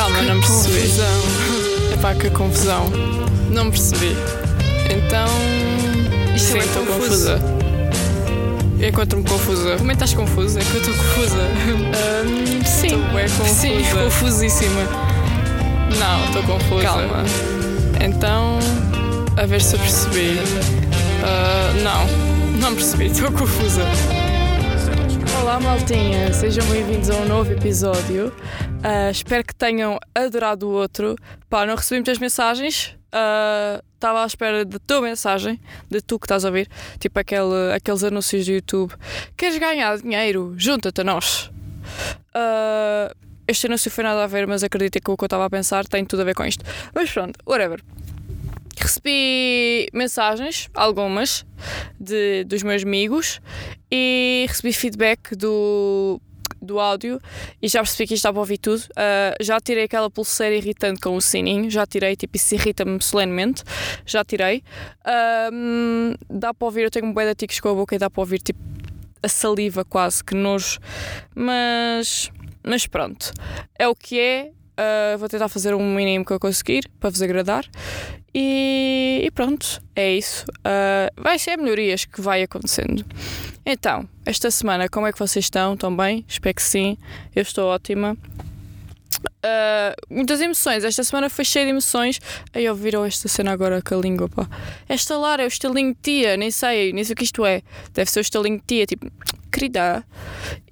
Calma, não percebi. confusão. Epá, que confusão. Não percebi. Então. Isto sim, é estou confuso. confusa. Encontro-me confusa. Como é que estás confusa? É que eu estou confusa. Ahm, sim, Estou sim, confusa. confusíssima. Não, estou confusa. Calma. Então, a ver se eu percebi. Ah, não, não percebi, estou confusa. Olá, maltinha, sejam bem-vindos a um novo episódio. Ah, espero que tenham adorado o outro. Pá, não recebi muitas mensagens. Ah, Estava à espera da tua mensagem, de tu que estás a ouvir. Tipo aquele, aqueles anúncios do YouTube. Queres ganhar dinheiro? Junta-te a nós. Ah, este anúncio foi nada a ver, mas acredita que o que eu estava a pensar tem tudo a ver com isto. Mas pronto, whatever. Recebi mensagens, algumas, de, dos meus amigos e recebi feedback do, do áudio e já percebi que isto estava a ouvir tudo. Ah, já tirei aquela pulseira irritante com o sininho, já tirei, tipo, isso irrita-me solenemente. Já tirei. Ah, hum, dá para ouvir, eu tenho um bué de ticos com a boca e dá para ouvir, tipo, a saliva quase, que nojo. Mas, mas pronto, é o que é. Ah, vou tentar fazer o mínimo que eu conseguir para vos agradar. E, e pronto, é isso. Ah, vai ser melhorias que vai acontecendo. Então, esta semana, como é que vocês estão? Estão bem? Espero que sim. Eu estou ótima. Ah, muitas emoções. Esta semana foi cheia de emoções. Aí ouviram esta cena agora com a língua, pá. Esta Lara é o estalinho de tia, nem sei, nem sei o que isto é. Deve ser o estalinho de tia, tipo, querida.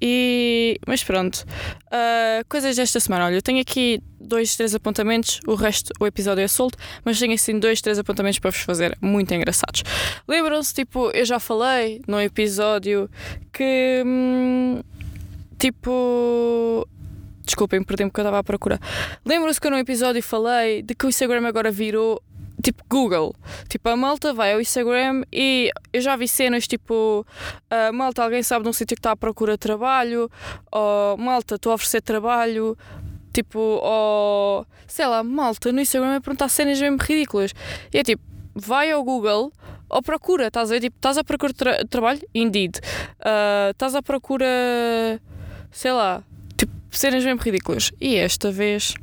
E. Mas pronto. Ah, coisas desta semana. Olha, eu tenho aqui dois, três apontamentos. O resto, o episódio é solto. Mas tenho assim dois, três apontamentos para vos fazer. Muito engraçados. Lembram-se, tipo, eu já falei no episódio que. hum, tipo. Desculpem, perdi-me porque eu estava à procura. Lembram-se que eu no episódio falei de que o Instagram agora virou tipo Google. Tipo, a malta vai ao Instagram e eu já vi cenas tipo: ah, malta, alguém sabe de um sítio que está à procura de trabalho, ou malta, estou a oferecer trabalho. Tipo, ou sei lá, malta no Instagram é perguntar cenas mesmo ridículas. E é tipo, vai ao Google ou procura, estás a ver? Tipo, estás à procura de tra- trabalho? Indeed. Ah, estás à procura, sei lá, cenas mesmo ridículas. E esta vez,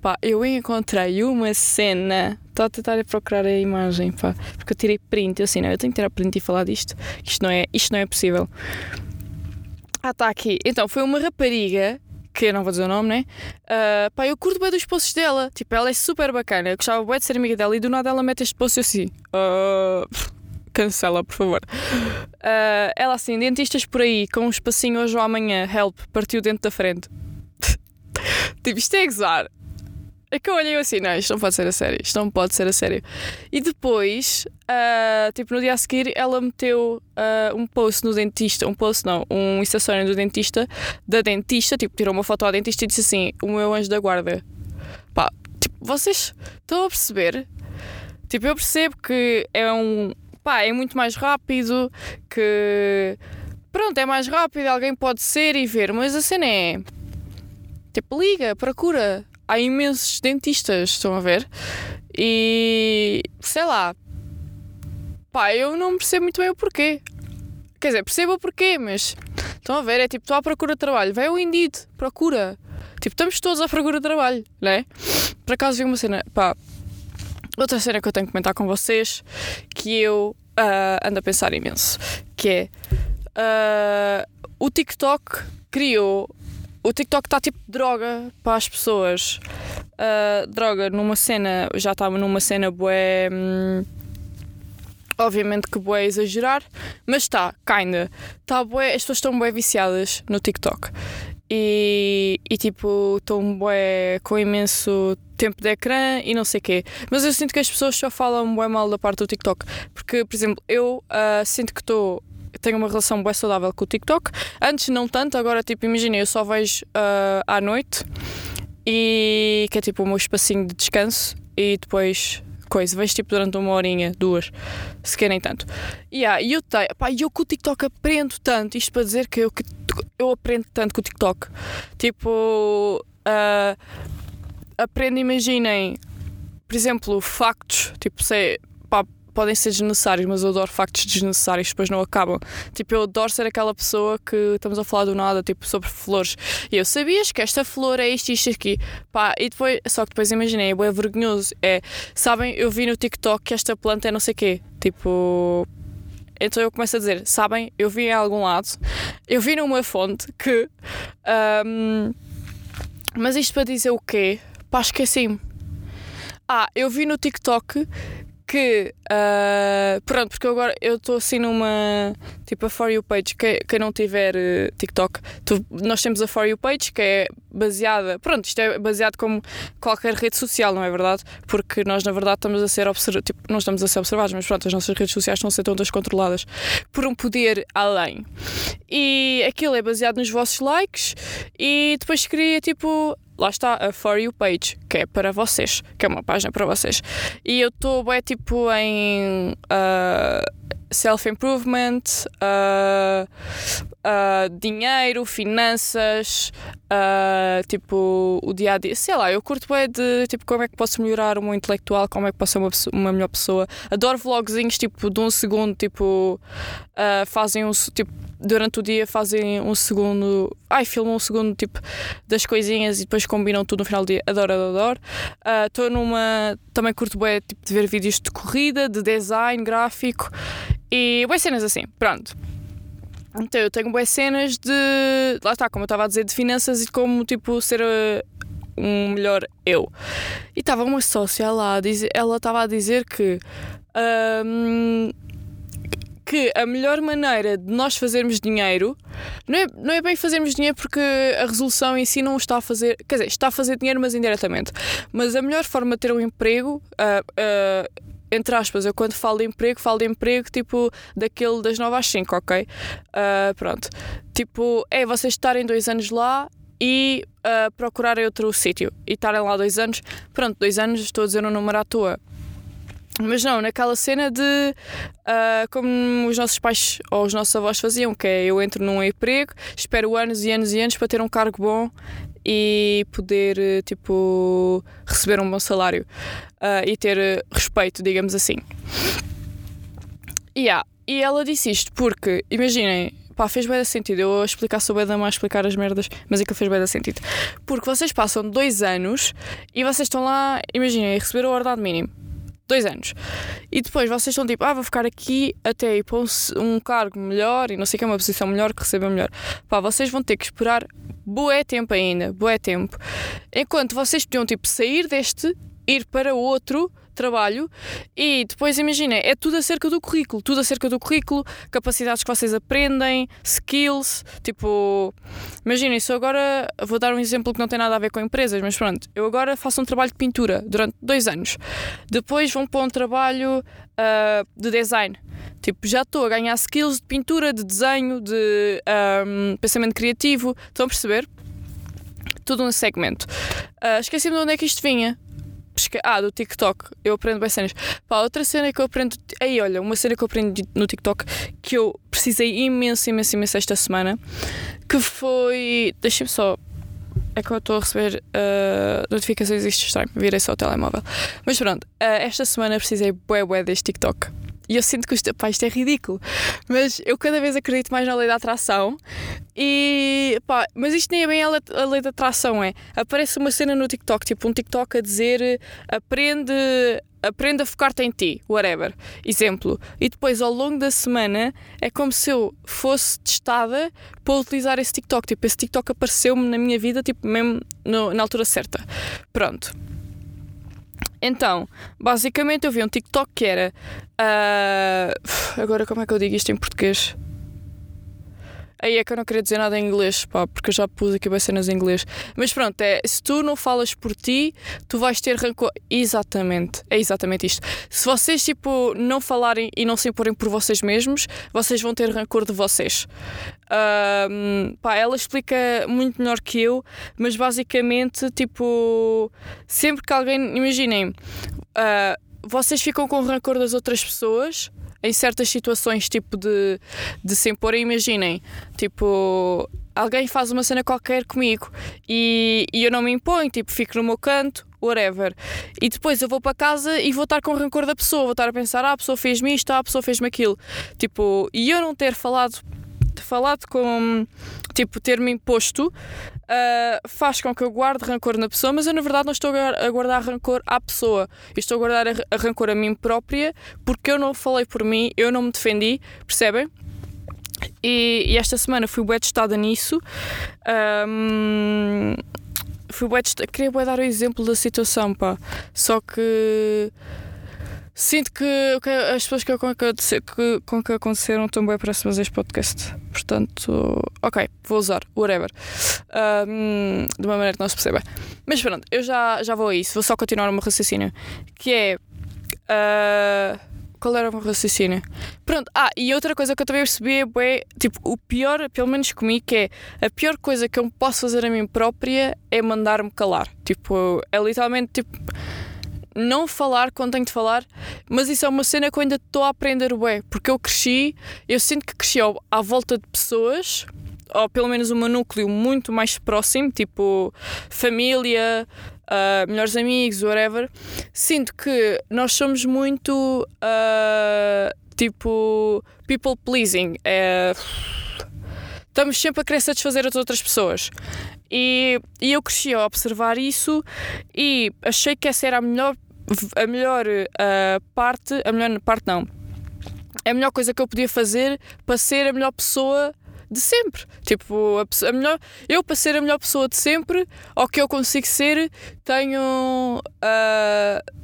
pá, eu encontrei uma cena. Estou a tentar procurar a imagem, pá, porque eu tirei print. Eu assim, não, eu tenho que tirar print e falar disto. Isto não é, isto não é possível. Ah, está aqui. Então, foi uma rapariga, que eu não vou dizer o nome, né? Ah, pá, eu curto bem dos posts dela. Tipo, ela é super bacana. Eu gostava bem de ser amiga dela e do nada ela mete este post assim. ah, cancela, por favor. Ah, ela assim, dentistas por aí, com um espacinho hoje ou amanhã, help, partiu dentro da frente. tipo, isto é gozar. É que eu olhei assim, não, isto não pode ser a sério, isto não pode ser a sério. E depois, ah, tipo, no dia a seguir, ela meteu ah, um post no dentista, um post não, um story do dentista, da dentista, tipo, tirou uma foto à dentista e disse assim: O meu anjo da guarda. Pá, tipo, vocês estão a perceber? Tipo, eu percebo que é um. Pá, é muito mais rápido, que. pronto, é mais rápido, alguém pode ser e ver, mas a cena é. tipo, liga, procura. Há imensos dentistas, estão a ver? E. sei lá. Pá, eu não percebo muito bem o porquê. Quer dizer, percebo o porquê, mas. Estão a ver? É tipo, estou à procura de trabalho. Vai ao Indeed, procura. Tipo, estamos todos à procura de trabalho, não é? Por acaso vi uma cena. Pá, outra cena que eu tenho que comentar com vocês que eu ah, ando a pensar imenso. Que é. ah, o TikTok criou. O TikTok está tipo droga para as pessoas. Ah, droga numa cena. Já estava numa cena bué. hum, obviamente que bué exagerar, mas está, kinda. Tá bué, as pessoas estão bué viciadas no TikTok. E, e tipo, estão bué com imenso tempo de ecrã e não sei quê. Mas eu sinto que as pessoas só falam bué mal da parte do TikTok. Porque, por exemplo, eu ah, sinto que estou tenho uma relação bué saudável com o TikTok. Antes não tanto, agora tipo, imagina, eu só vejo ah, à noite e que é tipo o meu espacinho de descanso e depois coisa, vejo tipo durante uma horinha, duas, se querem tanto. Yeah, e eu tenho, pá, e eu com o TikTok aprendo tanto, isto para dizer que eu, que eu aprendo tanto com o TikTok. Tipo, ah, aprendo, imaginem, por exemplo, factos, tipo, sei, pá, podem ser desnecessários, mas eu adoro factos desnecessários depois não acabam. Tipo, eu adoro ser aquela pessoa que estamos a falar do nada, tipo, sobre flores. E eu sabias que esta flor é isto isto aqui. Pá, e depois, só que depois imaginei, é vergonhoso. É, sabem, eu vi no TikTok que esta planta é não sei quê. Tipo. Então eu começo a dizer, sabem, eu vi em algum lado, eu vi numa fonte que. Um, mas isto para dizer o quê? Pá, esqueci-me. Ah, eu vi no TikTok que uh, pronto, porque agora eu estou assim numa tipo a For You page, que, quem não tiver uh, TikTok, tu, nós temos a For You page que é baseada, pronto, isto é baseado como qualquer rede social, não é verdade? Porque nós na verdade estamos a ser observados, tipo, não estamos a ser observados, mas pronto, as nossas redes sociais estão a ser todas controladas por um poder além. E aquilo é baseado nos vossos likes e depois cria tipo lá está a For You page, que é para vocês, que é uma página para vocês. E eu estou bem tipo em uh, self-improvement, uh, uh, dinheiro, finanças, tipo o dia a dia. Sei lá, eu curto bem de tipo como é que posso melhorar o meu intelectual, como é que posso ser uma, uma melhor pessoa. Adoro vlogzinhos tipo de um segundo, tipo fazem um tipo durante o dia fazem um segundo. Ai, filmam um segundo tipo das coisinhas e depois combinam tudo no final do dia. Adoro, adoro, adoro. Estou uh, numa. Também curto bem tipo, de ver vídeos de corrida, de design gráfico e boas cenas assim. Pronto. Então eu tenho boas cenas de. Lá está, como eu estava a dizer, de finanças e como tipo ser. Uh, um melhor eu. E estava uma sócia lá, ela estava a dizer que um, que a melhor maneira de nós fazermos dinheiro não é, não é bem fazermos dinheiro porque a resolução em si não está a fazer, quer dizer, está a fazer dinheiro, mas indiretamente. Mas a melhor forma de ter um emprego. Uh, uh, entre aspas, eu quando falo de emprego, falo de emprego tipo daquele das 9 às 5, ok? Uh, pronto. Tipo, é vocês estarem dois anos lá e uh, procurarem outro sítio e estarem lá dois anos. Pronto, dois anos, estou a dizer um número à toa. Mas não, naquela cena de uh, como os nossos pais ou os nossos avós faziam, que é eu entro num emprego, espero anos e anos e anos para ter um cargo bom e poder tipo receber um bom salário uh, e ter respeito, digamos assim. Yeah. E ela disse isto porque, imaginem, pá, fez bem sentido. Eu a explicar sobre a mais explicar as merdas, mas aquilo fez bem sentido. Porque vocês passam dois anos e vocês estão lá, imaginem, a receber o ordenado mínimo dois anos. E depois vocês estão tipo, ah, vou ficar aqui até ir para um, um cargo melhor e não sei o que, uma posição melhor que receba melhor. Pá, vocês vão ter que esperar bué tempo ainda, bué tempo. Enquanto vocês podiam tipo sair deste, ir para outro trabalho e depois imagina, é tudo acerca do currículo, tudo acerca do currículo, capacidades que vocês aprendem, skills, tipo, imaginem, se eu agora vou dar um exemplo que não tem nada a ver com empresas, mas pronto, eu agora faço um trabalho de pintura durante dois anos, depois vão para um trabalho uh, de design. Tipo, já estou a ganhar skills de pintura, de desenho, de um, pensamento criativo. Estão a perceber? Tudo um segmento. Uh, Esqueci-me de onde é que isto vinha. Ah, do TikTok. Eu aprendo bem cenas. Pá, outra cena que eu aprendo. Aí, olha, uma cena que eu aprendi no TikTok que eu precisei imenso, imenso, imenso esta semana. Que foi. Deixa-me só. É que eu estou a receber uh, notificações isto estranho. Virei só o telemóvel. Mas pronto, uh, esta semana precisei bué, bué deste TikTok. E eu sinto que isto, pá, isto é ridículo. Mas eu cada vez acredito mais na lei da atração. E pá, mas isto nem é bem a a lei da atração, é. Aparece uma cena no TikTok, tipo um TikTok a dizer aprende, aprende a focar-te em ti, whatever. Exemplo. E depois ao longo da semana é como se eu fosse testada para utilizar esse TikTok. Tipo, esse TikTok apareceu-me na minha vida, tipo, mesmo no, na altura certa. Pronto. Então, basicamente eu vi um TikTok que era. Uh, agora, como é que eu digo isto em português? Aí é que eu não queria dizer nada em inglês, pá, porque eu já pus aqui cenas em inglês. Mas pronto, é, se tu não falas por ti, tu vais ter rancor. Exatamente, é exatamente isto. Se vocês, tipo, não falarem e não se imporem por vocês mesmos, vocês vão ter rancor de vocês. Um, pá, ela explica muito melhor que eu, mas basicamente, tipo, sempre que alguém. Imaginem, uh, vocês ficam com rancor das outras pessoas em certas situações, tipo de, de se imporem, imaginem, tipo, alguém faz uma cena qualquer comigo e, e eu não me imponho, tipo, fico no meu canto, whatever. E depois eu vou para casa e vou estar com rancor da pessoa, vou estar a pensar, ah, a pessoa fez-me isto, ah, a pessoa fez-me aquilo. Tipo, e eu não ter falado, falado com, tipo, ter-me imposto, uh, faz com que eu guarde rancor na pessoa, mas eu na verdade não estou a guardar rancor à pessoa. Eu estou a guardar a, a rancor a mim própria porque eu não falei por mim, eu não me defendi, percebem? E, e, esta semana fui bem testada nisso. Um, fui bué testada. Queria bué dar o exemplo da situação, pá. Só que sinto que, que as pessoas que, com, que, que, com que aconteceram estão bem próximas a este podcast. Portanto, ok, vou usar, whatever. Um, de uma maneira que não se perceba. Mas pronto, eu já, já vou a isso. Vou só continuar o meu raciocínio. Que é. Uh, qual era o meu raciocínio? Pronto, ah, e outra coisa que eu também percebi é, tipo, o pior, pelo menos comigo, que é a pior coisa que eu posso fazer a mim própria é mandar-me calar. Tipo, é literalmente, tipo, não falar quando tenho de falar, mas isso é uma cena que eu ainda estou a aprender bué, porque eu cresci, eu sinto que cresci à volta de pessoas ou pelo menos meu núcleo muito mais próximo, tipo família, uh, melhores amigos, whatever, sinto que nós somos muito uh, tipo people pleasing. É, estamos sempre a querer satisfazer as outras pessoas. E, e eu cresci a observar isso e achei que essa era a melhor, a melhor uh, parte, a melhor parte não, a melhor coisa que eu podia fazer para ser a melhor pessoa de sempre. Tipo, a, a, melhor, eu para ser a melhor pessoa de sempre, ou que eu consigo ser, tenho. Uh,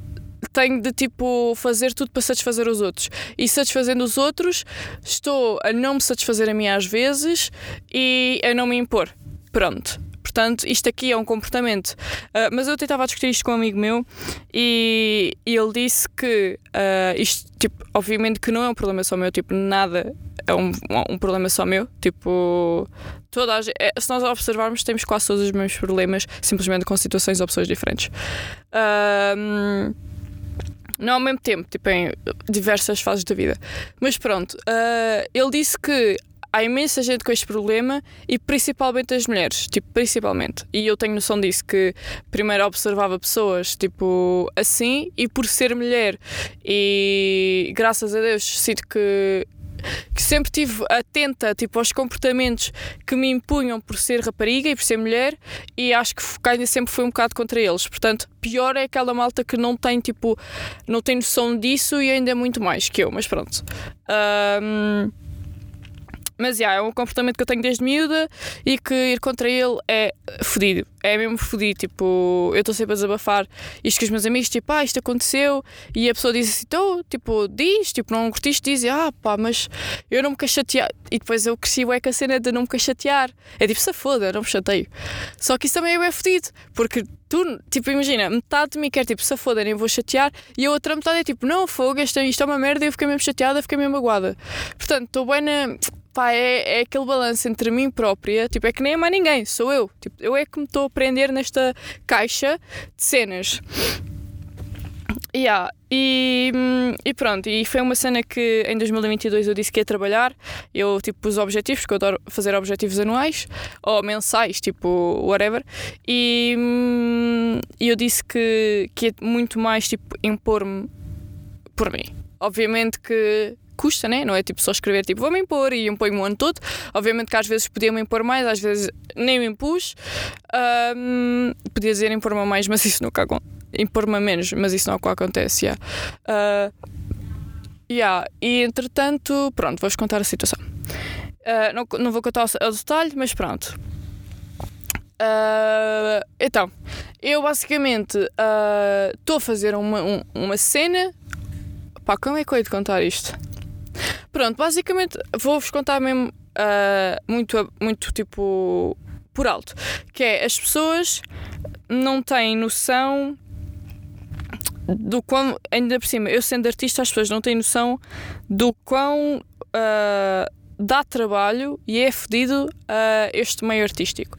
tenho de tipo fazer tudo para satisfazer os outros. E satisfazendo os outros, estou a não me satisfazer a mim às vezes e a não me impor. Pronto. Portanto, isto aqui é um comportamento. Uh, mas eu tentava discutir isto com um amigo meu e, e ele disse que uh, isto, tipo, obviamente que não é um problema só meu, tipo, nada é um, um problema só meu. Tipo, toda a, é, se nós observarmos, temos quase todos os mesmos problemas, simplesmente com situações ou pessoas diferentes. Um, não ao mesmo tempo, tipo em diversas fases da vida. Mas pronto, uh, ele disse que há imensa gente com este problema e principalmente as mulheres, tipo, principalmente. E eu tenho noção disso, que primeiro observava pessoas, tipo, assim, e por ser mulher e graças a Deus sinto que que sempre tive atenta tipo, aos comportamentos que me impunham por ser rapariga e por ser mulher e acho que ainda sempre foi um bocado contra eles. Portanto, pior é aquela malta que não tem tipo não tem noção disso e ainda é muito mais que eu, mas pronto. Um, mas yeah, é um comportamento que eu tenho desde miúda e que ir contra ele é fodido. É mesmo fodido. Tipo, eu estou sempre a desabafar isto com os meus amigos, tipo, ah, isto aconteceu. E a pessoa diz assim, então, tipo, diz, tipo, não curtiste, diz, ah, pá, mas eu não me quero chatear. E depois eu cresci é com a cena de não me quero chatear. É tipo, se foda, não me chateio. Só que isso também é fodido, porque tu, tipo, imagina, metade de mim quer tipo, se foda, nem vou chatear, e a outra metade é tipo, não, fogo, isto, isto é uma merda, eu fiquei mesmo chateada, fiquei mesmo magoada. Portanto, estou bem na pá, é, é aquele balanço entre mim própria, tipo, é que nem é mais ninguém, sou eu. Tipo, eu é que me estou a prender nesta caixa de cenas. Yeah. E, e pronto, e foi uma cena que em 2022 eu disse que ia trabalhar. Eu tipo pus objetivos, porque eu adoro fazer objetivos anuais ou mensais, tipo whatever. E, e eu disse que, que ia muito mais tipo impor-me por mim. Obviamente que custa, né? Não é tipo só escrever tipo vou-me impor e impõe-me o ano todo. Obviamente que às vezes podia-me impor mais, às vezes nem me impus. Um, podia dizer impor-me mais, mas isso nunca acontece. Impor-me menos, mas isso nunca acontece. Yeah. Uh, yeah. E entretanto, pronto, vou-vos contar a situação. Uh, não, não vou contar o detalhe, mas pronto. Uh, então, eu basicamente estou uh, a fazer uma, um, uma cena. Pá, como é que eu hei de contar isto? Pronto, basicamente vou-vos contar mesmo uh, muito, muito tipo por alto. Que é as pessoas não têm noção do quão, ainda por cima, eu sendo artista, as pessoas não têm noção do quão uh, dá trabalho e é fedido uh, este meio artístico.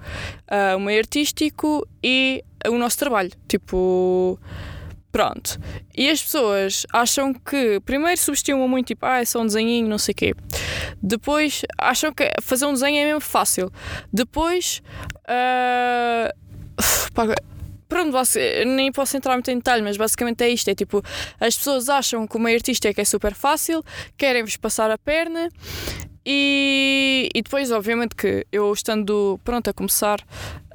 Uh, o meio artístico e o nosso trabalho. Tipo Pronto. E as pessoas acham que primeiro subestimam muito, tipo, ah, é só um desenhinho, não sei o quê. Depois acham que fazer um desenho é mesmo fácil. Depois. Uh, pronto, nem posso entrar muito em detalhe, mas basicamente é isto: é tipo, as pessoas acham que uma artista é é super fácil, querem-vos passar a perna. E, e depois, obviamente, que eu estando pronto a começar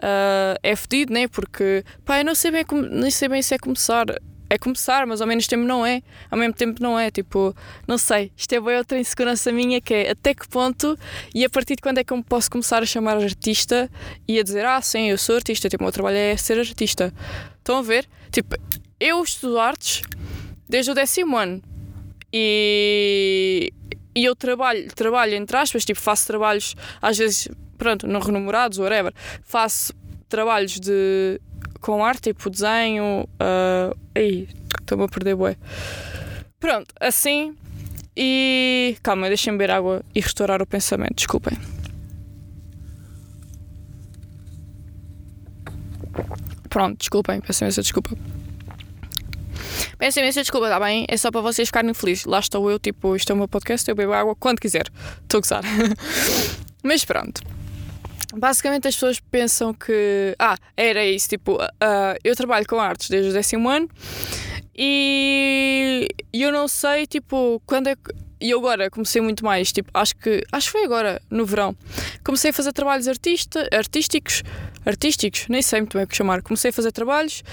uh, é fedido, né? Porque pá, eu não sei, bem, nem sei bem se é começar é começar, mas ao menos tempo não é, ao mesmo tempo não é, tipo, não sei, isto é bem outra insegurança minha que é até que ponto e a partir de quando é que eu posso começar a chamar artista e a dizer, ah sim, eu sou artista, tipo, o meu trabalho é ser artista. Estão a ver? Tipo, eu estudo artes desde o décimo ano e, e eu trabalho, trabalho entre aspas, tipo, faço trabalhos às vezes, pronto, não remunerados, whatever, faço trabalhos de com arte, tipo desenho. Uh, aí, estou-me a perder, bué. Pronto, assim. E. Calma, deixem-me beber água e restaurar o pensamento, desculpem. Pronto, desculpem, peço imensa desculpa. Peço imensa desculpa, está bem? É só para vocês ficarem felizes. Lá estou eu, tipo, isto é o meu podcast, eu bebo água quando quiser. Estou a gozar. Mas pronto basicamente as pessoas pensam que. Ah, era isso. Tipo, uh, eu trabalho com artes desde o décimo ano e eu não sei, tipo, quando é que. E agora comecei muito mais, tipo, acho que. Acho que foi agora, no verão. Comecei a fazer trabalhos artista, artísticos. Artísticos, nem sei muito bem o que chamar. Comecei a fazer trabalhos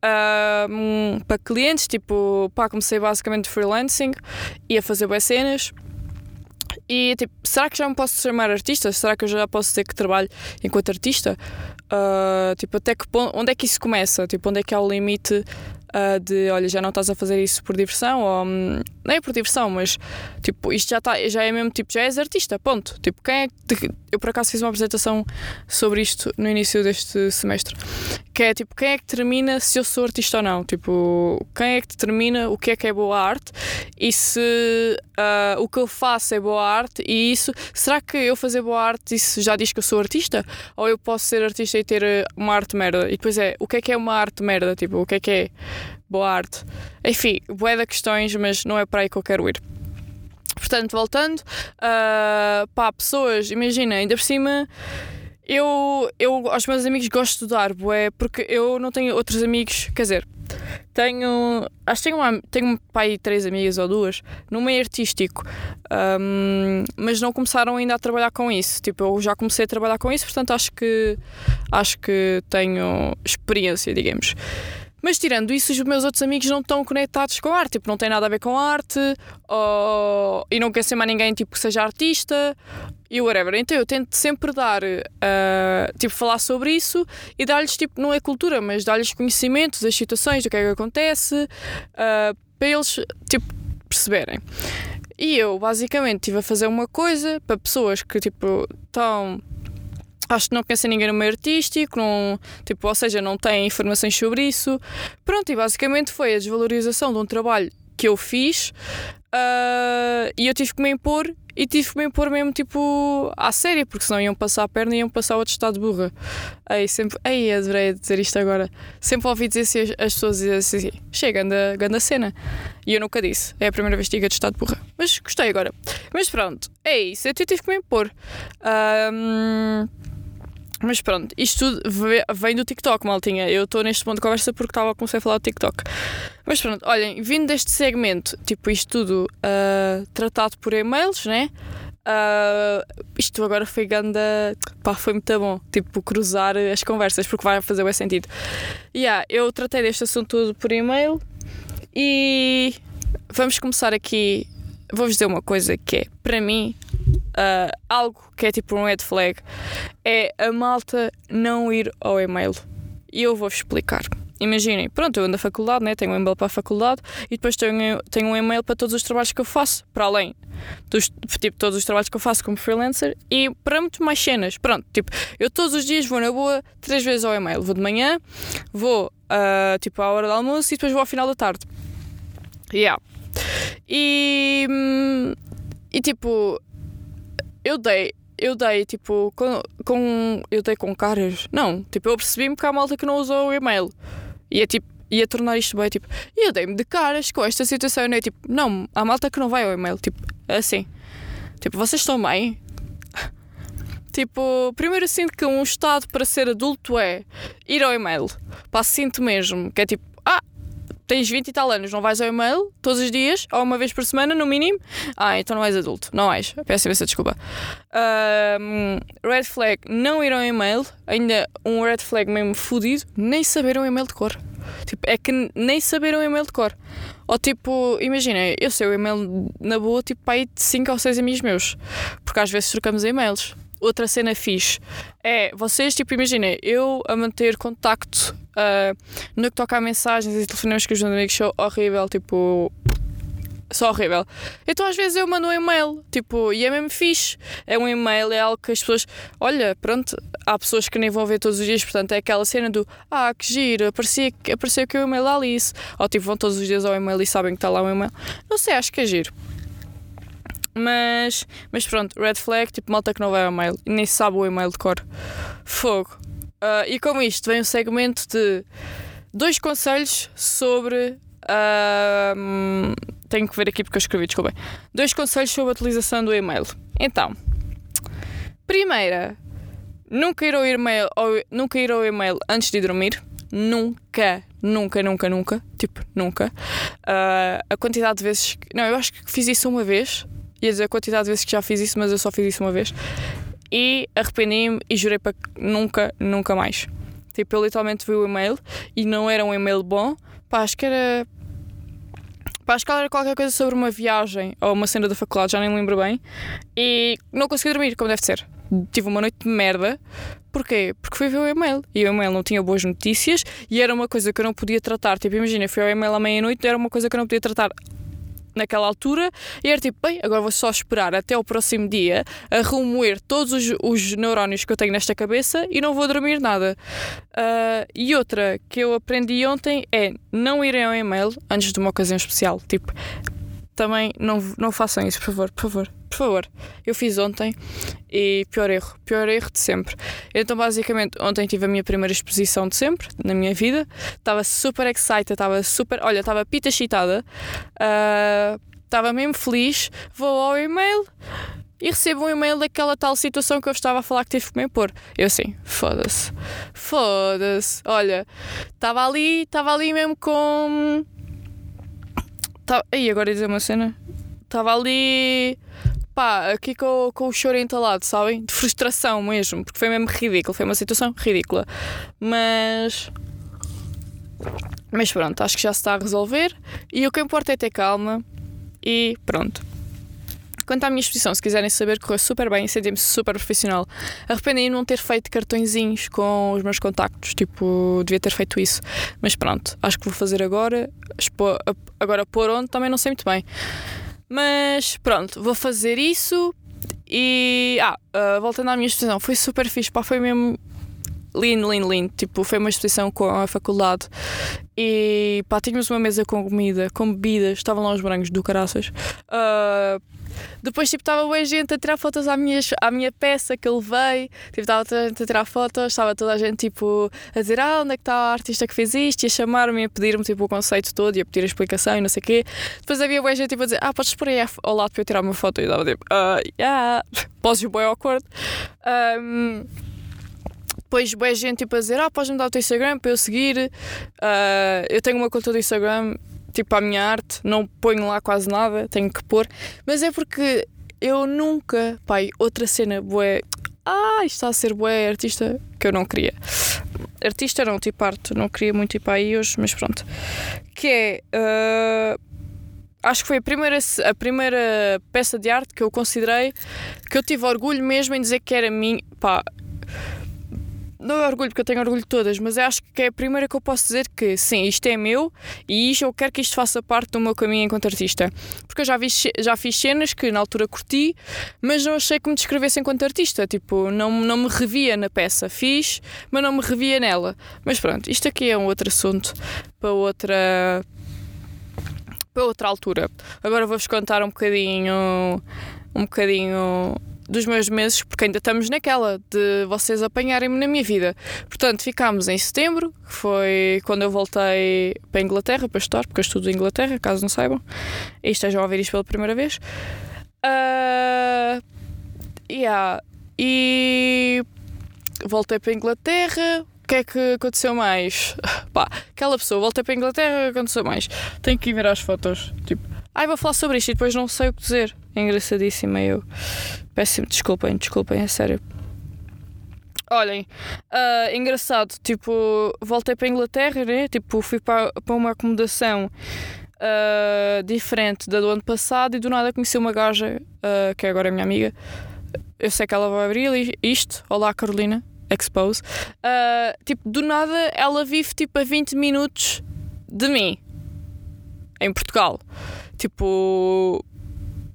para clientes, tipo, pá, comecei basicamente freelancing e a fazer boas cenas. E tipo, será que já me posso chamar artista? Será que eu já posso dizer que trabalho enquanto artista? Uh, tipo, até que ponto, onde é que isso começa? Tipo, onde é que há o limite uh, de olha, já não estás a fazer isso por diversão, ou um, não é por diversão, mas tipo, isto já, tá, já é mesmo tipo, já és artista, ponto. Tipo, quem é que. Eu por acaso fiz uma apresentação sobre isto no início deste semestre. Que é tipo, quem é que determina se eu sou artista ou não? Tipo, quem é que determina o que é que é boa arte e se uh, o que eu faço é boa arte e isso, será que eu fazer boa arte isso já diz que eu sou artista? Ou eu posso ser artista e ter uma arte merda? E depois é, o que é que é uma arte merda? Tipo, o que é que é? Boa arte. Enfim, boé de questões, mas não é para aí que eu quero ir. Portanto, voltando, uh, pá, pessoas, imagina, ainda por cima, eu, eu aos meus amigos gosto de estudar, boé, porque eu não tenho outros amigos, quer dizer, tenho, acho que tenho, uma, tenho um pai e três amigas ou duas no meio artístico, um, mas não começaram ainda a trabalhar com isso. Tipo, eu já comecei a trabalhar com isso, portanto acho que acho que tenho experiência, digamos. Mas tirando isso, os meus outros amigos não estão conectados com a arte, tipo, não tem nada a ver com arte, ou... e não ser mais ninguém tipo, que seja artista, e whatever. Então eu tento sempre dar, uh, tipo, falar sobre isso e dar-lhes, tipo, não é cultura, mas dar-lhes conhecimentos das situações, do que é que acontece, uh, para eles, tipo, perceberem. E eu, basicamente, estive a fazer uma coisa para pessoas que, tipo, estão acho que não conhecem ninguém no meio artístico, não, tipo, ou seja, não têm informações sobre isso. Pronto, e basicamente foi a desvalorização de um trabalho que eu fiz uh, e eu tive que me impor e tive que me impor mesmo tipo à série, porque senão iam passar a perna e iam passar outro estado de burra. Aí sempre, aí adorei dizer isto agora. Sempre ouvi dizer assim, as pessoas dizem assim, chega, anda, anda cena. E eu nunca disse, é a primeira vez que digo de estado de burra. Mas gostei agora. Mas pronto, é isso, eu tive que me impor. Um, mas pronto, isto tudo vem do TikTok, maltinha. Eu estou neste ponto de conversa porque estava a começar a falar do TikTok. Mas pronto, olhem, vindo deste segmento, tipo isto tudo uh, tratado por e-mails, né? Uh, isto agora foi ganda. Pá, foi muito bom. Tipo, cruzar as conversas, porque vai fazer o sentido. Yeah, eu tratei deste assunto tudo por e-mail e vamos começar aqui. Vou-vos dizer uma coisa que é, para mim, uh, algo que é tipo um red flag é a malta não ir ao e-mail. E eu vou-vos explicar. Imaginem, pronto, eu ando na faculdade, né? tenho um e-mail para a faculdade e depois tenho, tenho um e-mail para todos os trabalhos que eu faço, para além dos tipo, todos os trabalhos que eu faço como freelancer e para muito mais cenas. Pronto, tipo, eu todos os dias vou na boa três vezes ao e-mail. Vou de manhã, vou uh, tipo à hora do almoço e depois vou ao final da tarde. Yeah. E, hum, e tipo, eu dei, eu dei, tipo, com, com eu dei com caras. Não, tipo, eu percebi-me que há malta que não usou o e-mail. E é tipo, ia tornar isto bem, tipo, e eu dei-me de caras com esta situação, não é tipo, não, há malta que não vai ao e-mail, tipo, assim. Tipo, vocês estão bem? Tipo, primeiro eu sinto que um estado para ser adulto é ir ao e-mail. Pá, sinto mesmo, que é tipo, tens 20 e tal anos, não vais ao e-mail todos os dias, ou uma vez por semana, no mínimo. Ah, então não és adulto. Não és. Peço imensa desculpa. Um, red flag, não ir ao e-mail. Ainda um red flag mesmo fodido, nem saber um e-mail de cor. Tipo, é que nem saber um e-mail de cor. Ou tipo, imagina, eu sei o e-mail na boa, tipo, aí de 5 ou 6 amigos meus. Porque às vezes trocamos e-mails outra cena fixe é vocês, tipo, imaginem, eu a manter contacto uh, no que toca a mensagens e telefonemas que os meus amigos são horrível, tipo. Só horrível. Então às vezes eu mando um e-mail, tipo, e é mesmo fixe. É um e-mail, é algo que as pessoas. Olha, pronto, há pessoas que nem vão ver todos os dias, portanto é aquela cena do Ah, que giro, aparecia, apareceu que o e-mail da Alice. Ou tipo, vão todos os dias ao e-mail e sabem que está lá o e-mail. Não sei, acho que é giro. Mas, mas pronto, red flag, tipo malta que não vai ao mail e nem sabe o e-mail de cor. Fogo. Uh, e com isto vem um segmento de dois conselhos sobre. Uh, tenho que ver aqui porque eu escrevi, desculpem. Dois conselhos sobre a utilização do e-mail. Então, primeira, nunca ir ao e-mail, nunca ir ao e-mail antes de dormir. Nunca, nunca, nunca, nunca. Tipo, nunca. Uh, a quantidade de vezes. Não, eu acho que fiz isso uma vez ia dizer a quantidade de vezes que já fiz isso, mas eu só fiz isso uma vez. E arrependi-me e jurei para nunca, nunca mais. Tipo, eu literalmente vi o e-mail e não era um e-mail bom. Pá, acho que era. Pá, acho que era qualquer coisa sobre uma viagem ou uma cena da faculdade, já nem me lembro bem. E não consegui dormir, como deve ser. Tive uma noite de merda. Porquê? Porque fui ver o e-mail. E o e-mail não tinha boas notícias e era uma coisa que eu não podia tratar. Tipo, imagina, fui ao e-mail à meia-noite era uma coisa que eu não podia tratar naquela altura e era tipo, bem, agora vou só esperar até o próximo dia a remoer todos os, os neurónios que eu tenho nesta cabeça e não vou dormir nada. Uh, e outra que eu aprendi ontem é não irem ao e-mail antes de uma ocasião especial. Tipo, também não, não façam isso, por favor, por favor, por favor. Eu fiz ontem e pior erro, pior erro de sempre. Então, basicamente, ontem tive a minha primeira exposição de sempre na minha vida. Estava super excited, estava super. Olha, estava pita chitada, uh, estava mesmo feliz. Vou ao e-mail e recebo um e-mail daquela tal situação que eu estava a falar que tive que me pôr. Eu assim, foda-se, foda-se. Olha, estava ali, estava ali mesmo com Tá, e agora ia dizer uma cena. Estava ali. Pá, aqui com, com o choro entalado, sabem? De frustração mesmo, porque foi mesmo ridículo, foi uma situação ridícula. Mas. Mas pronto, acho que já se está a resolver. E o que importa é ter calma. E pronto. Quanto à minha exposição, se quiserem saber, correu super bem, senti-me super profissional. Arrependi-me de não ter feito cartõezinhos com os meus contactos, tipo, devia ter feito isso. Mas pronto, acho que vou fazer agora. Agora, por onde também não sei muito bem. Mas pronto, vou fazer isso. E. Ah, uh, voltando à minha exposição, foi super fixe, pá, foi mesmo lindo, lindo, lindo. Tipo, foi uma exposição com a faculdade e pá, tínhamos uma mesa com comida, com bebidas, estavam lá os brancos do caraças. Uh, depois, tipo, estava boa gente a tirar fotos à minha, à minha peça que eu levei. Tipo, estava toda a gente a tirar fotos, estava toda a gente, tipo, a dizer, ah, onde é que está a artista que fez isto? E a chamar-me, a pedir-me, tipo, o conceito todo e a pedir a explicação e não sei o quê. Depois havia boa gente, tipo, a dizer, ah, podes pôr aí ao lado para eu tirar uma foto. E eu estava, tipo, ah, uh, yeah. Poses bem awkward. Um, depois boa gente tipo a dizer, ah, podes me dar o teu Instagram para eu seguir. Uh, eu tenho uma conta do Instagram tipo, a minha arte, não ponho lá quase nada, tenho que pôr, mas é porque eu nunca, pai, outra cena, bué, ah, isto está a ser bué artista, que eu não queria. Artista não, tipo arte, não queria muito ir para aí hoje, mas pronto. Que é, uh, acho que foi a primeira, a primeira peça de arte que eu considerei, que eu tive orgulho mesmo em dizer que era minha, pá, não é orgulho, porque eu tenho orgulho de todas, mas acho que é a primeira que eu posso dizer que sim, isto é meu e isto, eu quero que isto faça parte do meu caminho enquanto artista. Porque eu já, vi, já fiz cenas que na altura curti, mas não achei que me descrevesse enquanto artista. Tipo, não, não me revia na peça. Fiz, mas não me revia nela. Mas pronto, isto aqui é um outro assunto para outra. para outra altura. Agora vou-vos contar um bocadinho. um bocadinho dos meus meses, porque ainda estamos naquela de vocês apanharem-me na minha vida. Portanto, ficámos em setembro, que foi quando eu voltei para a Inglaterra para estudar, porque eu estudo em Inglaterra, caso não saibam, e estejam a ouvir isto pela primeira vez. Uh, yeah. E voltei para a Inglaterra. O que é que aconteceu mais? Pá, aquela pessoa, voltei para a Inglaterra, o que aconteceu mais? Tenho que ir ver as fotos. Tipo, ai, vou falar sobre isto e depois não sei o que dizer. É engraçadíssima eu. Péssimo, desculpem, desculpem, é sério. Olhem, uh, engraçado, tipo, voltei para a Inglaterra, né? Tipo, fui para, para uma acomodação uh, diferente da do ano passado e do nada conheci uma gaja, uh, que é agora a minha amiga. Eu sei que ela vai abrir isto. Olá, Carolina. Expose. tipo, do nada ela vive tipo a 20 minutos de mim. Em Portugal. Tipo,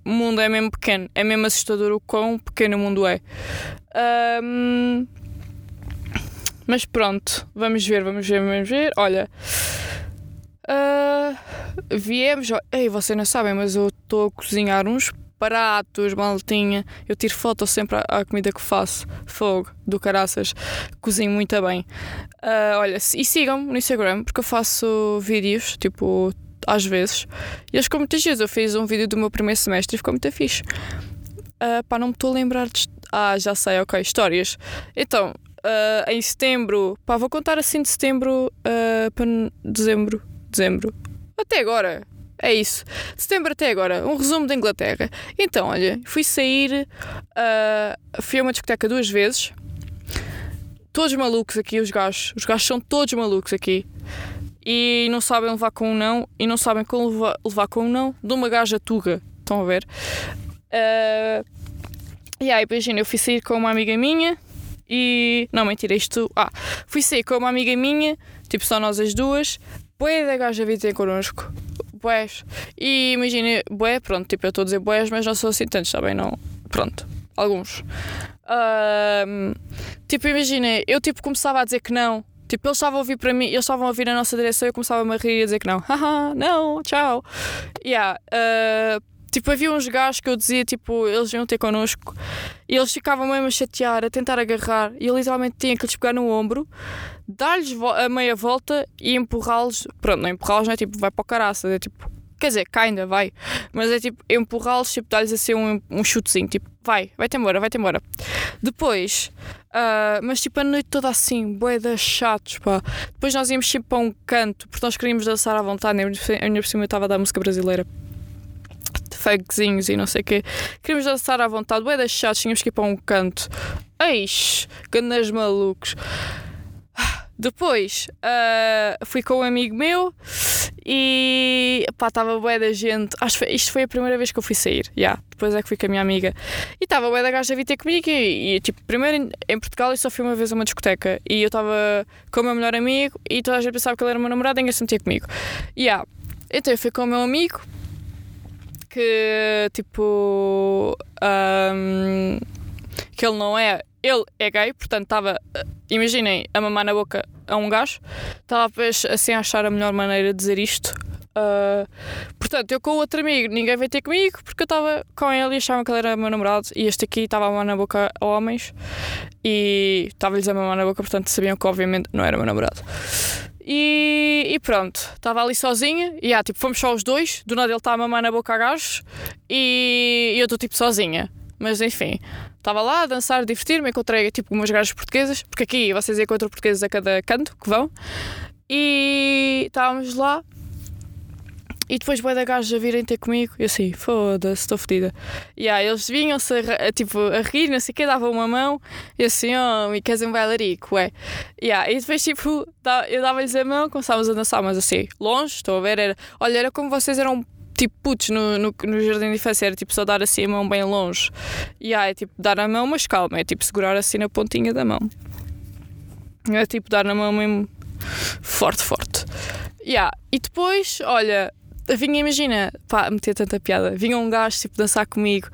o mundo é mesmo pequeno. É mesmo assustador o quão pequeno o mundo é. Um, mas pronto, vamos ver, vamos ver, vamos ver. Olha, uh, viemos. Ei, vocês não sabem, mas eu estou a cozinhar uns pratos, maltinha. Eu tiro foto sempre à, comida que faço. Fogo, do caraças. Cozinho muito bem. Uh, olha, e sigam-me no Instagram, porque eu faço vídeos, tipo, às vezes. E eles ficam muitas vezes. Eu fiz um vídeo do meu primeiro semestre e ficou muito fixe. Uh, pá, não me estou a lembrar de. Ah, já sei, ok, histórias. Então, uh, em setembro, pá, vou contar assim de setembro uh, para dezembro. Dezembro. Até agora. É isso. De setembro até agora. Um resumo da Inglaterra. Então, olha, fui sair. Uh, fui a uma discoteca duas vezes. Todos malucos aqui, os gajos. Os gajos são todos malucos aqui. E não sabem levar com um não. E não sabem como levar, levar com um não de uma gaja tuga. Estão a ver? Uh, e aí, imagina, eu fui sair com uma amiga minha e. Não, mentira, isto. Ah, fui sair com uma amiga minha, tipo só nós as duas. Boé da gaja vir ter connosco. Boés. E imagina, boé, pronto, tipo eu estou a dizer boés, mas não sou assim tantos, está bem? Não. Pronto, alguns. Um, tipo, imagina, eu tipo começava a dizer que não. Tipo, eles estavam a ouvir para mim, eles estavam a ouvir na nossa direção e eu começava a rir e a dizer que não. Haha, não, tchau. Yeah. Uh, Tipo, havia uns gajos que eu dizia, tipo, eles iam ter connosco e eles ficavam mesmo a chatear, a tentar agarrar e eu literalmente tinha que lhes pegar no ombro, dar-lhes a meia volta e empurrá-los. Pronto, não empurrá-los, não é tipo, vai para o caraça, é tipo, quer dizer, ainda vai, mas é tipo, empurrá-los, tipo, dar-lhes assim um, um chutezinho, tipo, vai, vai-te embora, vai-te embora. Depois, uh, mas tipo, a noite toda assim, boeda chatos, pá. Depois nós íamos sempre para um canto, porque nós queríamos dançar à vontade, ainda por cima estava a dar música brasileira funkzinhos e não sei o quê. Queríamos dançar à vontade, bué das chatos, tínhamos que ir para um canto. Eis, gandas malucos. Depois uh, fui com um amigo meu e pá, estava bué da gente. Acho que isto foi a primeira vez que eu fui sair. Yeah. Depois é que fui com a minha amiga. E estava bué da gaja a vir ter comigo. E, e tipo, primeiro em, em, Portugal eu só fui uma vez a uma discoteca. E eu estava com o meu melhor amigo e toda a gente pensava que ele era o meu namorado e ninguém se metia comigo. Yeah. Então eu fui com o meu amigo que tipo um, que ele não é ele é gay, portanto estava imaginem a mamar na boca a um gajo estava assim a achar a melhor maneira de dizer isto uh, portanto eu com o outro amigo ninguém veio ter comigo porque eu estava com ele e achavam que ele era meu namorado e este aqui estava a mamar na boca a homens e estava-lhes a mamar na boca portanto sabiam que obviamente não era meu namorado e, e pronto, estava ali sozinha. E ah, tipo, fomos só os dois. Do nada ele está a mamar na boca a gajos. E, e eu estou tipo sozinha. Mas enfim, estava lá a dançar, a divertir-me. Encontrei tipo umas gajas portuguesas. Porque aqui vocês encontram portugueses a cada canto que vão. E estávamos lá e depois bué da gajos a virem ter comigo. Eu assim, foda-se, estou fodida. E aí eles vinham-se a, tipo, a rir, não sei o quê, davam uma mão. E assim, oh, e queres um bailarico, ué. Yeah, e depois, tipo, eu dava-lhes a mão, começávamos a dançar, mas assim, longe, estou a ver, era... Olha, era como vocês eram tipo putos no, no, no, jardim de infância, era tipo só dar assim a mão bem longe. E aí, é tipo, dar a mão, mas calma, é tipo segurar assim na pontinha da mão. É tipo dar na mão mesmo forte, forte. Yeah. E depois, olha, vinha, imagina, pá, meter tanta piada. Vinha um gajo tipo dançar comigo,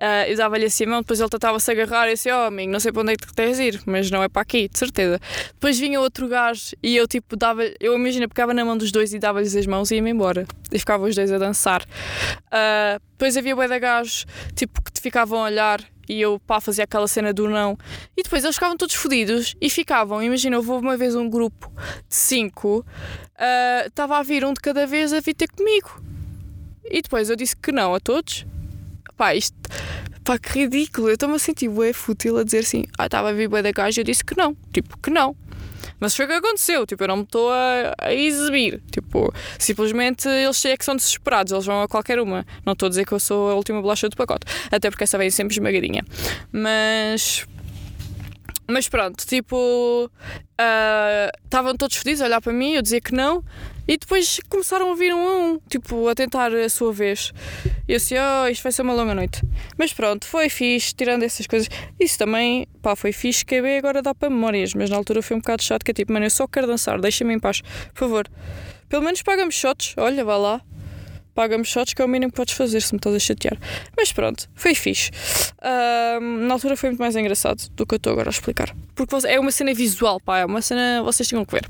uh, eu dava-lhe assim a mão, depois ele tentava-se agarrar e eu disse: Oh, amigo, não sei para onde é que tu queres ir, mas não é para aqui, de certeza. Depois vinha outro gajo e eu tipo dava, eu imagina, pegava na mão dos dois e dava-lhes as mãos e ia-me embora. E ficavam os dois a dançar. Uh, depois havia bué de gajos tipo que te ficavam a olhar e eu pá, fazia aquela cena do não. E depois eles ficavam todos fodidos e ficavam. Imagina, houve uma vez um grupo de cinco, ah, estava uh, a vir um de cada vez a vir ter comigo. E depois eu disse que não a todos. pá, isto, pá, que ridículo. Eu estou-me a sentir bué fútil a dizer assim, ah, estava a vir bué da gaja e eu disse que não. Tipo, que não. Mas foi o que aconteceu, tipo, eu não me estou a, a, exibir. Tipo, simplesmente eles é que são desesperados, eles vão a qualquer uma. Não estou a dizer que eu sou a última bolacha do pacote, até porque essa vem sempre esmagadinha. Mas. Mas pronto, tipo. Estavam uh, todos felizes a olhar para mim, eu dizia que não, e depois começaram a vir um a um, tipo, a tentar a sua vez. E eu assim, oh, isto vai ser uma longa noite. Mas pronto, foi fixe, tirando essas coisas. Isso também, pá, foi fixe, que bem agora dá para memórias, mas na altura foi um bocado chato, que é tipo, mano, eu só quero dançar, deixa-me em paz, por favor. Pelo menos paga-me shots, olha, vá lá paga-me shots, que é o mínimo que podes fazer se me estás a chatear. Mas pronto, foi fixe. Na altura foi muito mais engraçado do que eu estou agora a explicar. Porque é uma cena visual, pá, é uma cena vocês tinham que ver.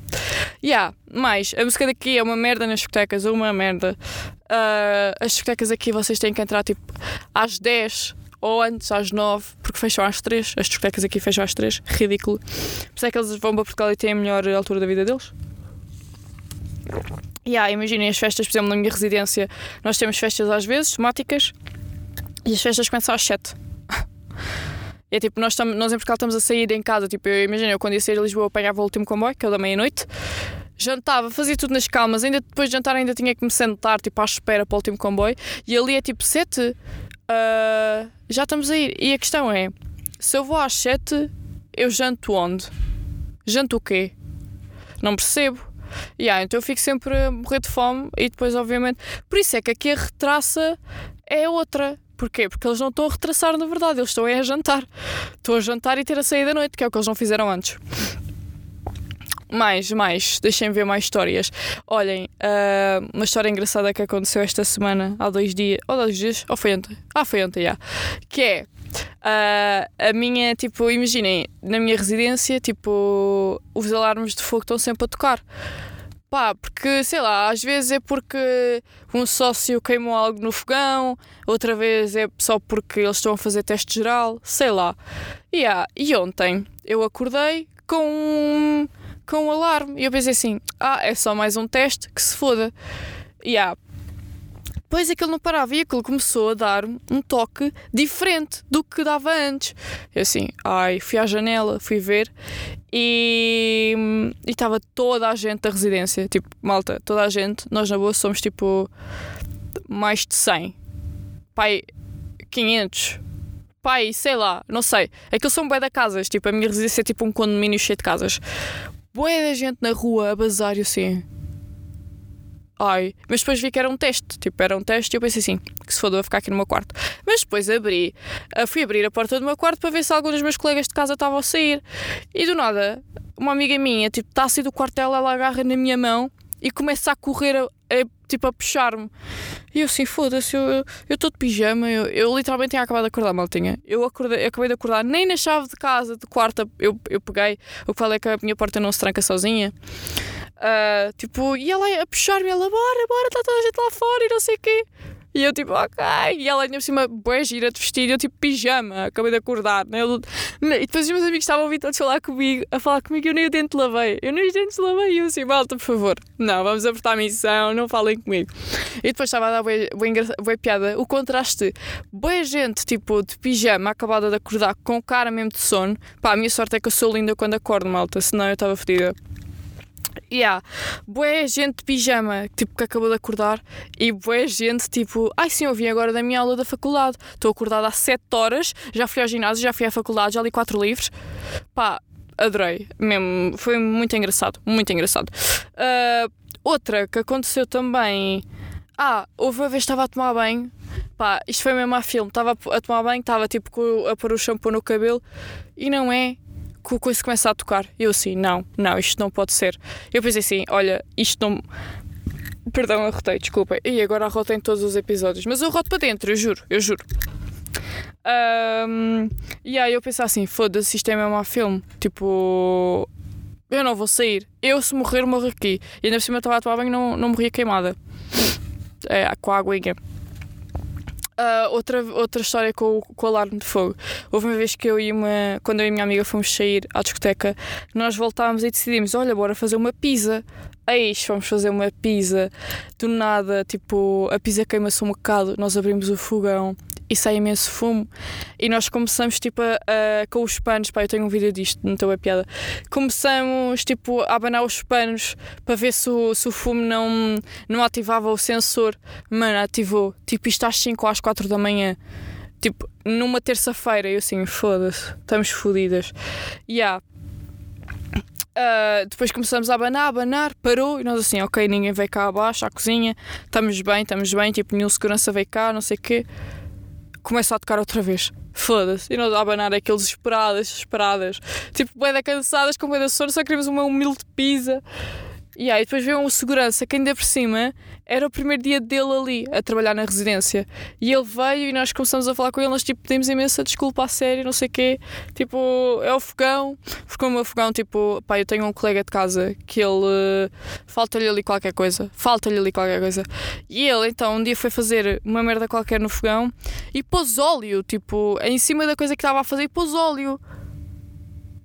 Yeah, mais, a música daqui é uma merda nas discotecas, uma merda. Uh, as discotecas aqui vocês têm que entrar tipo às 10 ou antes às 9, porque fecham às 3. As discotecas aqui fecham às 3, ridículo. Por isso é que eles vão para Portugal e têm a melhor altura da vida deles. Yeah, imaginem as festas, por exemplo, na minha residência, nós temos festas às vezes, temáticas, e as festas começam às 7. é tipo, nós, tam, nós em Portugal estamos a sair em casa, tipo, eu imagino, eu quando ia sair a Lisboa apanhava o último comboio, que é o da meia-noite, jantava, fazia tudo nas calmas, ainda depois de jantar ainda tinha que me sentar, tipo, à espera para o último comboio, e ali é tipo 7, uh, ah, já estamos a ir. E a questão é, se eu vou às 7, eu janto onde? Janto o quê? Não percebo. Yeah, então eu fico sempre a morrer de fome e depois, obviamente. Por isso é que aqui a retraça é outra. Porquê? Porque eles não estão a retraçar na verdade, eles estão a jantar. Estão a jantar e ter a saída da noite, que é o que eles não fizeram antes. Mais, mais, deixem ver mais histórias. Olhem, uh, uma história engraçada que aconteceu esta semana, há dois dias, ou dois dias, ou foi ontem? Ah, foi ontem, já. Que é, Uh, a minha, tipo, imaginem, na minha residência, tipo, os alarmes de fogo estão sempre a tocar. Pá, porque, sei lá, às vezes é porque um sócio queimou algo no fogão, outra vez é só porque eles estão a fazer teste geral, sei lá. Yeah. E ontem eu acordei com um, com um alarme e eu pensei assim: ah, é só mais um teste, que se foda. Yeah. Depois aquilo não parava e aquilo começou a dar um toque diferente do que dava antes. Eu assim, ai, fui à janela, fui ver e estava toda a gente da residência, tipo, malta, toda a gente, nós na boa somos tipo mais de 100. Pai, 500. Pai, sei lá, não sei. Aquilo são bué da casas, tipo, a minha residência é tipo um condomínio cheio de casas. Bué da gente na rua a bazar e assim ai. Mas depois vi que era um teste, tipo, era um teste e eu pensei assim, que se foda, vou ficar aqui no meu quarto. Mas depois abri, ah, fui abrir a porta do meu quarto para ver se algum dos meus colegas de casa estava a sair. E do nada, uma amiga minha, tipo, está a sair do quarto dela, ela agarra na minha mão e começa a correr, a, a tipo, a puxar-me. E eu assim, foda-se, eu estou de pijama, eu, eu literalmente tinha acabado de acordar, maltinha. Eu, acordei, acabei de acordar, nem na chave de casa, de quarto, eu, eu peguei. O que falei é que a minha porta não se tranca sozinha. Uh, tipo, e ela a puxar-me, ela, bora, bora, está toda a gente lá fora e não sei o quê. E eu tipo, ok. E ela ainda por cima, boa gira de vestido, eu tipo, pijama, acabei de acordar. Né? Eu, e depois os meus amigos estavam a vir todos falar comigo, a falar comigo, eu nem o dente lavei. Eu nem os dentes lavei. E eu assim, malta, por favor, não, vamos apertar a missão, não falem comigo. E depois estava a dar boa, boa, piada, o contraste, boa gente, tipo, de pijama, acabada de acordar, com cara mesmo de sono. Pá, a minha sorte é que eu sou linda quando acordo, malta, senão eu estava fedida. Yeah. Boé gente de pijama, tipo, que acabou de acordar, e boé gente, tipo, ai sim, eu vim agora da minha aula da faculdade, estou acordada há 7 horas, já fui ao ginásio, já fui à faculdade, já li 4 livros. Pá, adorei, mesmo, foi muito engraçado, muito engraçado. Uh, outra que aconteceu também. Ah, houve uma vez estava a tomar banho, pá, isto foi mesmo a filme, estava a tomar banho, estava tipo a pôr o shampoo no cabelo, e não é que o coisa começa a tocar. Eu assim, não, não, isto não pode ser. Eu pensei assim, olha, isto não. Perdão, arrotei, desculpa. E agora arrotei em todos os episódios. Mas eu roto para dentro, eu juro, eu juro. Um, e aí eu pensei assim, foda-se, isto é mesmo a filme. Tipo, eu não vou sair. Eu se morrer, morro aqui. E ainda por cima estava a tomar banho não, não morria queimada. É, com a aguinha. Uh, outra, outra história com, com o alarme de fogo. Houve uma vez que eu e uma. Quando eu e a minha amiga fomos sair à discoteca, nós voltámos e decidimos: olha, bora fazer uma pizza. Eis, vamos fazer uma pizza. Do nada, tipo, a pizza queima-se um bocado, nós abrimos o fogão e sai imenso fumo. E nós começamos tipo a, a- com os panos, pá, eu tenho um vídeo disto, não estou a piada. Começamos tipo a abanar os panos para ver se o, se o fumo não, não ativava o sensor. Mano, ativou. Tipo, isto às 5 ou às 4 da manhã. Tipo, numa terça-feira, eu assim, foda-se, estamos fodidas. E yeah. Ah, depois começamos a abanar, a abanar, parou e nós assim, ok, ninguém veio cá abaixo à cozinha, estamos bem, estamos bem, tipo, nenhum segurança veio cá, não sei o quê. Começa a tocar outra vez. Foda-se. E nós a abanar aqueles desesperadas, desesperadas. Tipo, bem da cansadas, com bem da sono, só queremos uma humilde pizza. E aí depois veio um segurança que ainda por cima era o primeiro dia dele ali a trabalhar na residência. E ele veio e nós começamos a falar com ele, nós tipo pedimos imensa desculpa a sério, não sei o quê. Tipo, é o fogão. Ficou o meu fogão, tipo, pá, eu tenho um colega de casa que ele eh, falta-lhe ali qualquer coisa. Falta-lhe ali qualquer coisa. E ele então um dia foi fazer uma merda qualquer no fogão e pôs óleo, tipo, em cima da coisa que estava a fazer e pôs óleo.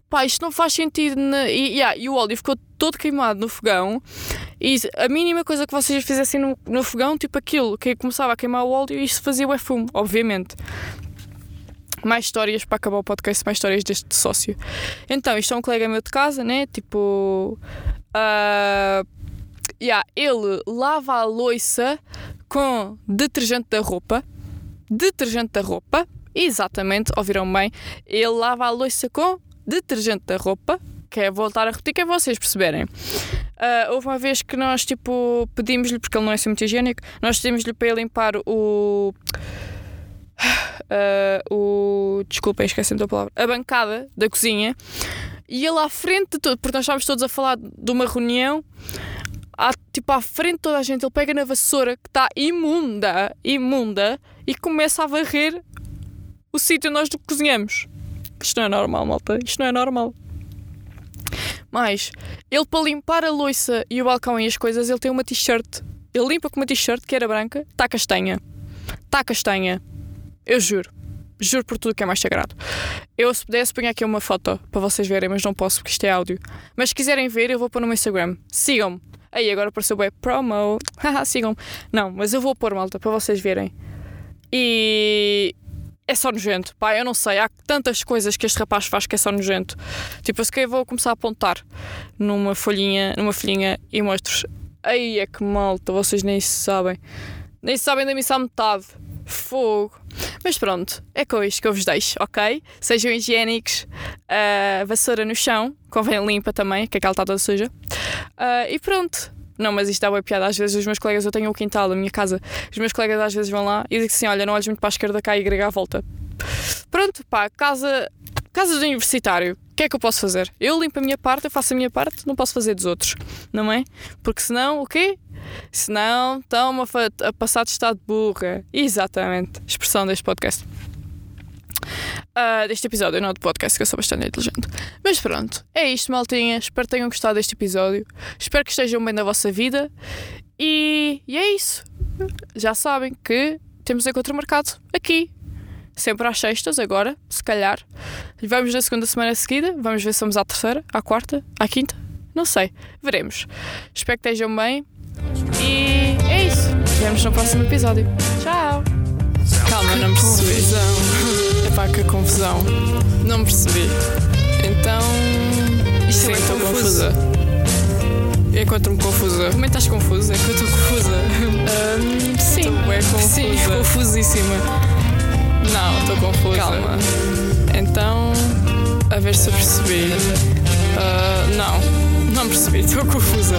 Pá, isto não faz sentido. na- E, yeah, e o óleo ficou todo queimado no fogão. E a mínima coisa que vocês fizessem no, no fogão, tipo aquilo, que começava a queimar o óleo e isso fazia o fumo, obviamente. Mais histórias para acabar o podcast, mais histórias deste sócio. Então, isto é um colega meu de casa, né? Tipo. ah, yeah, ele lava a louça com detergente da roupa. Detergente da roupa. Exatamente, ouviram bem. Ele lava a louça com detergente da roupa. Que é voltar a repetir, que é vocês perceberem. Ah, houve uma vez que nós, tipo, pedimos-lhe, porque ele não é assim muito higiênico, nós pedimos-lhe para ele limpar o. ah, o. Desculpem, esqueci-me da palavra. A bancada da cozinha. E ele à frente de todo, porque nós estávamos todos a falar de uma reunião, à, tipo à frente de toda a gente, ele pega na vassoura que está imunda, imunda, e começa a varrer o sítio onde nós cozinhamos. Isto não é normal, malta. Isto não é normal. Mas ele para limpar a louça e o balcão e as coisas, ele tem uma t-shirt. Ele limpa com uma t-shirt que era branca, está castanha. Está castanha. Eu juro. Juro por tudo que é mais sagrado. Eu, se pudesse, ponho aqui uma foto para vocês verem, mas não posso porque isto é áudio. Mas se quiserem ver, eu vou pôr no meu Instagram. Sigam-me. Aí, agora apareceu bem promo. Haha, sigam-me. Não, mas eu vou pôr, malta, para vocês verem. E é só nojento. Pá, eu não sei. Há tantas coisas que este rapaz faz que é só nojento. Tipo, eu vou começar a apontar numa folhinha, numa folhinha e mostro-vos. Aí é que malta, vocês nem sabem. Nem sabem da missa à metade. Fogo. Mas pronto, é com isto que eu vos deixo, ok? Sejam higiênicos. Ah, vassoura no chão, convém limpa também, que aquela está toda suja. Ah, e pronto. Não, mas isto dá uma piada. Às vezes os meus colegas, eu tenho o quintal, a minha casa. Os meus colegas às vezes vão lá e dizem assim: olha, não olhes muito para a esquerda, cá e grega à volta. Pronto, pá, casa, casa de universitário. O que é que eu posso fazer? Eu limpo a minha parte, eu faço a minha parte, não posso fazer dos outros, não é? Porque senão, o quê? Senão, estão a, a passar de estado de burra. Exatamente. Expressão deste podcast. Ah, deste episódio, não do podcast, que eu sou bastante inteligente. Mas pronto, é isto, maltinha. Espero que tenham gostado deste episódio. Espero que estejam bem na vossa vida. E, e é isso. Já sabem que temos encontro marcado aqui. Sempre às sextas, agora, se calhar. Vamos na segunda semana seguida. Vamos ver se vamos à terceira, à quarta, à quinta. Não sei. Veremos. Espero que estejam bem. E é isso. Vemos no próximo episódio. Tchau! Calma, não percebi. Que confusão. Não percebi. Então. Isto Sim, é estou confusa. Encontro-me confusa. Como é que estás confusa? É que eu estou confusa. Ahm, sim. Estou confusa. Sim, confusíssima. Não, estou confusa. Calma. Então, a ver se eu percebi. Ah, não, não percebi, estou confusa.